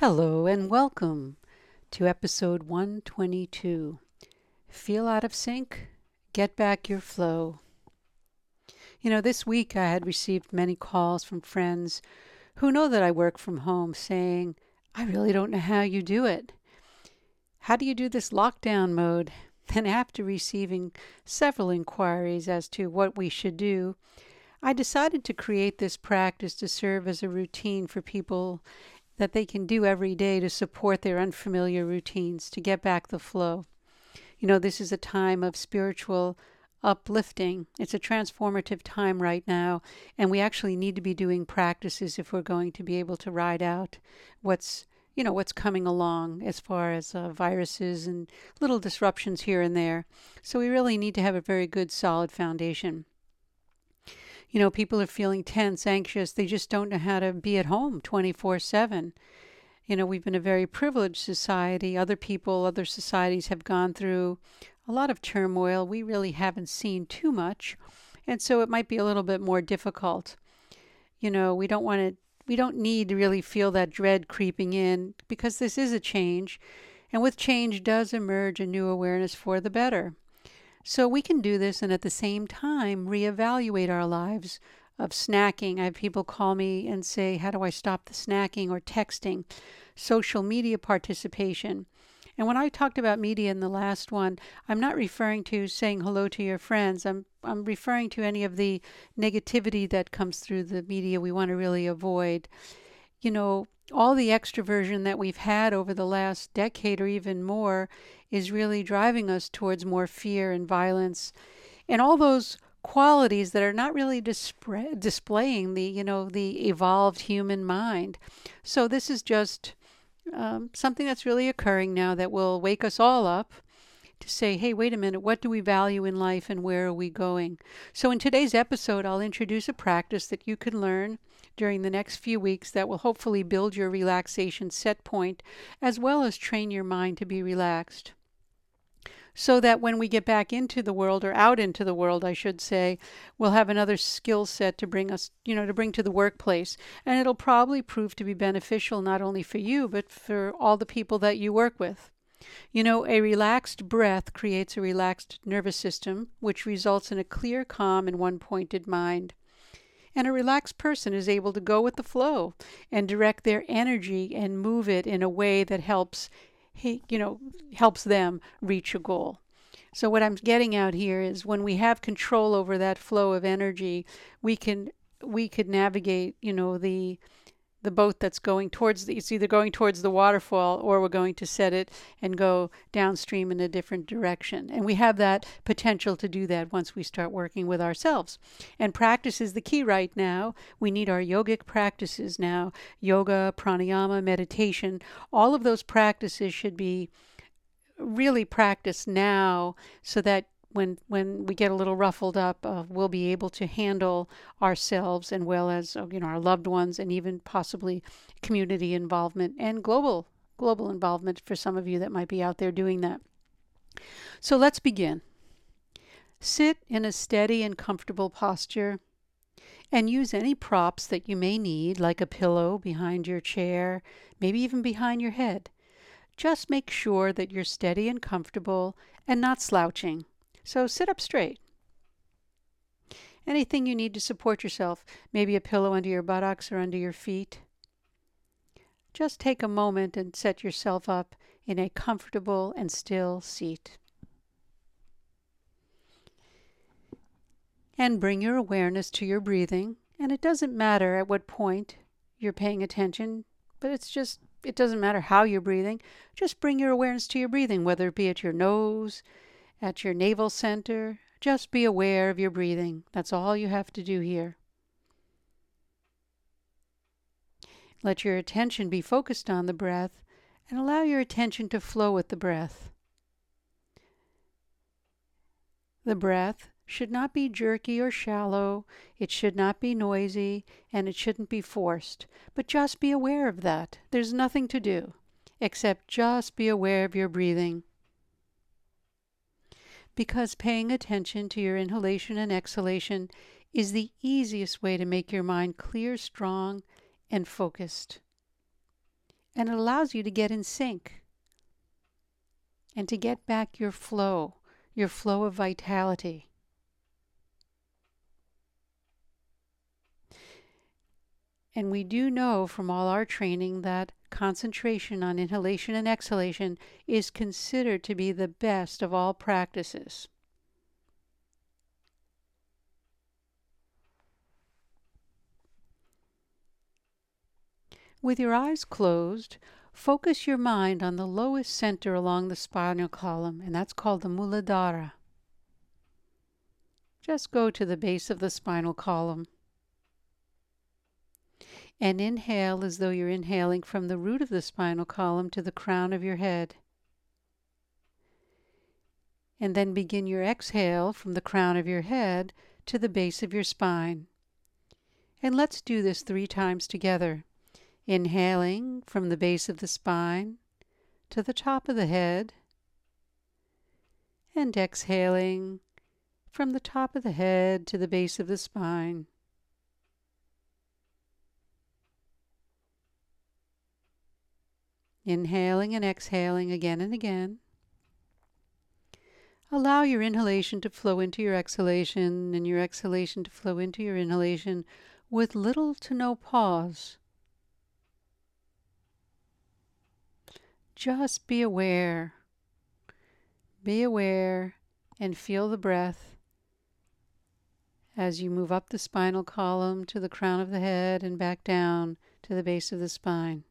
Hello and welcome to episode 122. Feel out of sync? Get back your flow. You know, this week I had received many calls from friends who know that I work from home saying, I really don't know how you do it. How do you do this lockdown mode? And after receiving several inquiries as to what we should do, I decided to create this practice to serve as a routine for people that they can do every day to support their unfamiliar routines, to get back the flow. You know, this is a time of spiritual uplifting. It's a transformative time right now, and we actually need to be doing practices if we're going to be able to ride out what's you know what's coming along as far as uh, viruses and little disruptions here and there. So we really need to have a very good solid foundation you know, people are feeling tense, anxious. They just don't know how to be at home 24 7. You know, we've been a very privileged society. Other people, other societies have gone through a lot of turmoil. We really haven't seen too much. And so it might be a little bit more difficult. You know, we don't want to, we don't need to really feel that dread creeping in because this is a change. And with change does emerge a new awareness for the better. So we can do this and at the same time reevaluate our lives of snacking. I have people call me and say, How do I stop the snacking or texting? Social media participation. And when I talked about media in the last one, I'm not referring to saying hello to your friends. I'm I'm referring to any of the negativity that comes through the media we want to really avoid. You know, all the extroversion that we've had over the last decade or even more is really driving us towards more fear and violence and all those qualities that are not really display, displaying the you know the evolved human mind so this is just um, something that's really occurring now that will wake us all up to say, hey, wait a minute, what do we value in life and where are we going? So, in today's episode, I'll introduce a practice that you can learn during the next few weeks that will hopefully build your relaxation set point as well as train your mind to be relaxed. So that when we get back into the world, or out into the world, I should say, we'll have another skill set to bring us, you know, to bring to the workplace. And it'll probably prove to be beneficial not only for you, but for all the people that you work with. You know, a relaxed breath creates a relaxed nervous system, which results in a clear, calm, and one pointed mind. And a relaxed person is able to go with the flow and direct their energy and move it in a way that helps, you know, helps them reach a goal. So what I'm getting out here is when we have control over that flow of energy, we can we could navigate, you know, the the boat that's going towards the, it's either going towards the waterfall or we're going to set it and go downstream in a different direction. And we have that potential to do that once we start working with ourselves. And practice is the key right now. We need our yogic practices now yoga, pranayama, meditation. All of those practices should be really practiced now so that when when we get a little ruffled up, uh, we'll be able to handle ourselves and well as uh, you know our loved ones and even possibly community involvement and global global involvement for some of you that might be out there doing that. So let's begin. Sit in a steady and comfortable posture and use any props that you may need, like a pillow behind your chair, maybe even behind your head. Just make sure that you're steady and comfortable and not slouching. So sit up straight. Anything you need to support yourself, maybe a pillow under your buttocks or under your feet. Just take a moment and set yourself up in a comfortable and still seat. And bring your awareness to your breathing. And it doesn't matter at what point you're paying attention, but it's just, it doesn't matter how you're breathing. Just bring your awareness to your breathing, whether it be at your nose, at your navel center, Just be aware of your breathing. That's all you have to do here. Let your attention be focused on the breath and allow your attention to flow with the breath. The breath should not be jerky or shallow, it should not be noisy, and it shouldn't be forced. But just be aware of that. There's nothing to do except just be aware of your breathing. Because paying attention to your inhalation and exhalation is the easiest way to make your mind clear, strong, and focused. And it allows you to get in sync and to get back your flow, your flow of vitality. And we do know from all our training that concentration on inhalation and exhalation is considered to be the best of all practices. With your eyes closed, focus your mind on the lowest center along the spinal column, and that's called the Muladhara. Just go to the base of the spinal column. And inhale as though you're inhaling from the root of the spinal column to the crown of your head. And then begin your exhale from the crown of your head to the base of your spine. And let's do this three times together. Inhaling from the base of the spine to the top of the head, and exhaling from the top of the head to the base of the spine. Inhaling and exhaling again and again. Allow your inhalation to flow into your exhalation and your exhalation to flow into your inhalation with little to no pause. Just be aware. Be aware and feel the breath as you move up the spinal column to the crown of the head and back down to the base of the spine.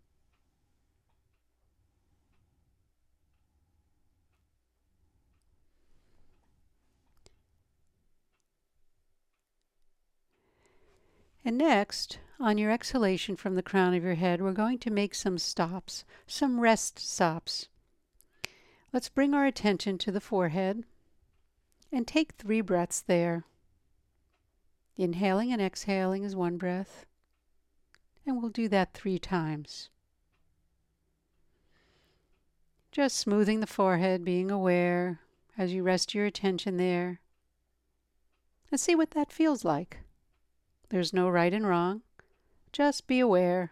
And next, on your exhalation from the crown of your head, we're going to make some stops, some rest stops. Let's bring our attention to the forehead and take three breaths there. Inhaling and exhaling is one breath, and we'll do that three times. Just smoothing the forehead, being aware as you rest your attention there. And see what that feels like. There's no right and wrong. Just be aware.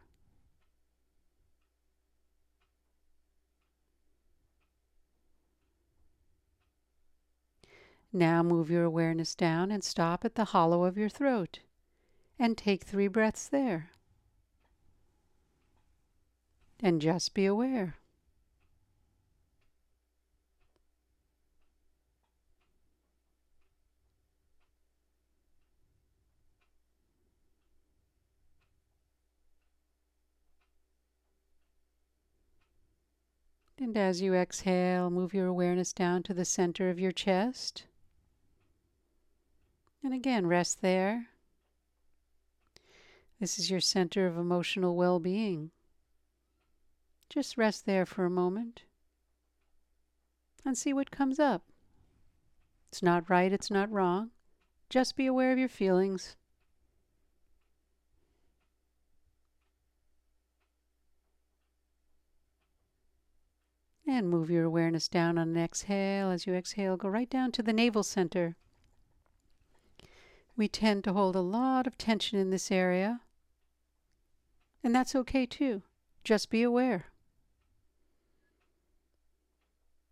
Now move your awareness down and stop at the hollow of your throat and take three breaths there. And just be aware. As you exhale, move your awareness down to the center of your chest. And again, rest there. This is your center of emotional well being. Just rest there for a moment and see what comes up. It's not right, it's not wrong. Just be aware of your feelings. And move your awareness down on an exhale. As you exhale, go right down to the navel center. We tend to hold a lot of tension in this area, and that's okay too. Just be aware.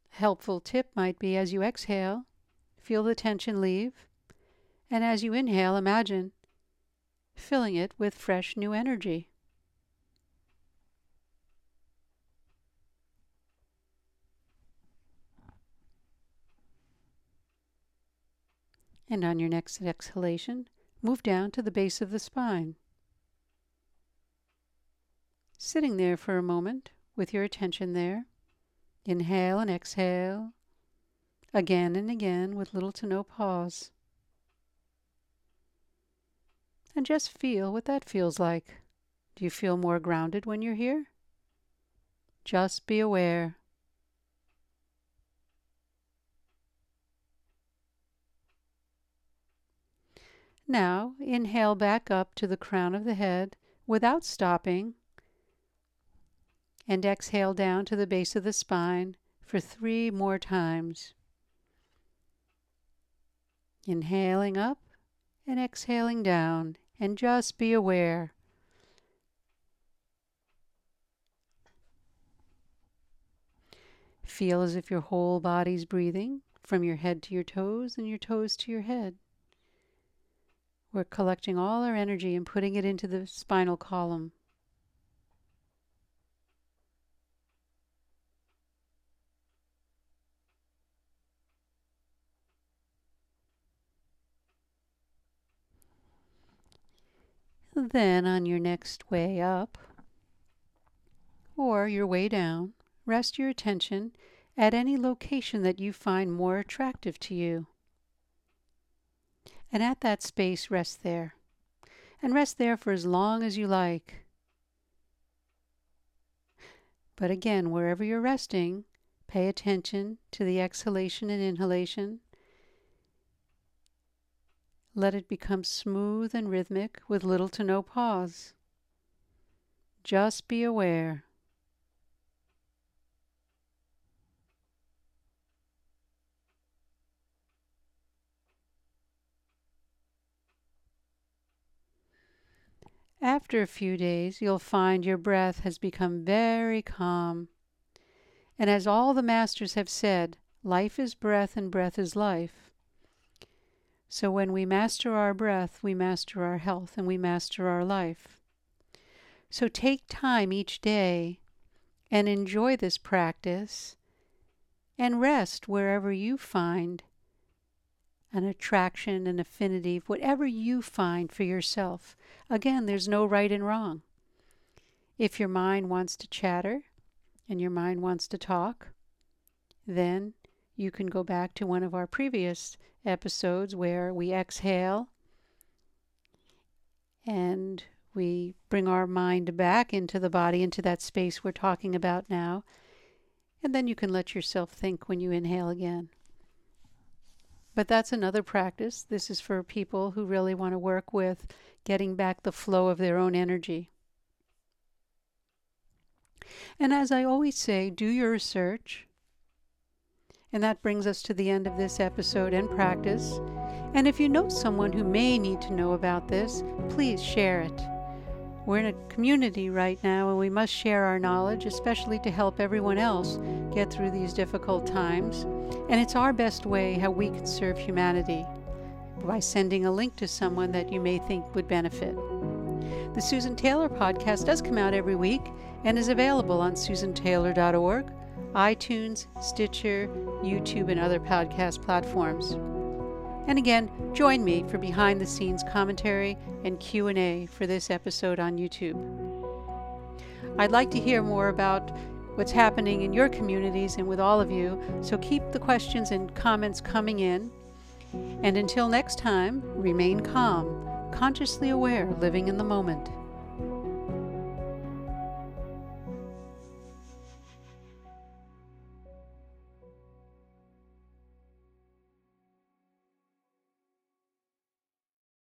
Helpful tip might be as you exhale, feel the tension leave, and as you inhale, imagine filling it with fresh new energy. And on your next exhalation, move down to the base of the spine. Sitting there for a moment with your attention there, inhale and exhale again and again with little to no pause. And just feel what that feels like. Do you feel more grounded when you're here? Just be aware. Now, inhale back up to the crown of the head without stopping, and exhale down to the base of the spine for three more times. Inhaling up and exhaling down, and just be aware. Feel as if your whole body's breathing from your head to your toes and your toes to your head. We're collecting all our energy and putting it into the spinal column. Then, on your next way up or your way down, rest your attention at any location that you find more attractive to you. And at that space, rest there. And rest there for as long as you like. But again, wherever you're resting, pay attention to the exhalation and inhalation. Let it become smooth and rhythmic with little to no pause. Just be aware. After a few days, you'll find your breath has become very calm. And as all the masters have said, life is breath and breath is life. So when we master our breath, we master our health and we master our life. So take time each day and enjoy this practice and rest wherever you find an attraction, an affinity, whatever you find for yourself. Again, there's no right and wrong. If your mind wants to chatter and your mind wants to talk, then you can go back to one of our previous episodes where we exhale and we bring our mind back into the body, into that space we're talking about now. And then you can let yourself think when you inhale again. But that's another practice. This is for people who really want to work with getting back the flow of their own energy. And as I always say, do your research. And that brings us to the end of this episode and practice. And if you know someone who may need to know about this, please share it. We're in a community right now and we must share our knowledge, especially to help everyone else get through these difficult times. And it's our best way how we can serve humanity by sending a link to someone that you may think would benefit. The Susan Taylor podcast does come out every week and is available on susantaylor.org, iTunes, Stitcher, YouTube, and other podcast platforms. And again, join me for behind the scenes commentary and Q&A for this episode on YouTube. I'd like to hear more about what's happening in your communities and with all of you, so keep the questions and comments coming in. And until next time, remain calm, consciously aware, living in the moment.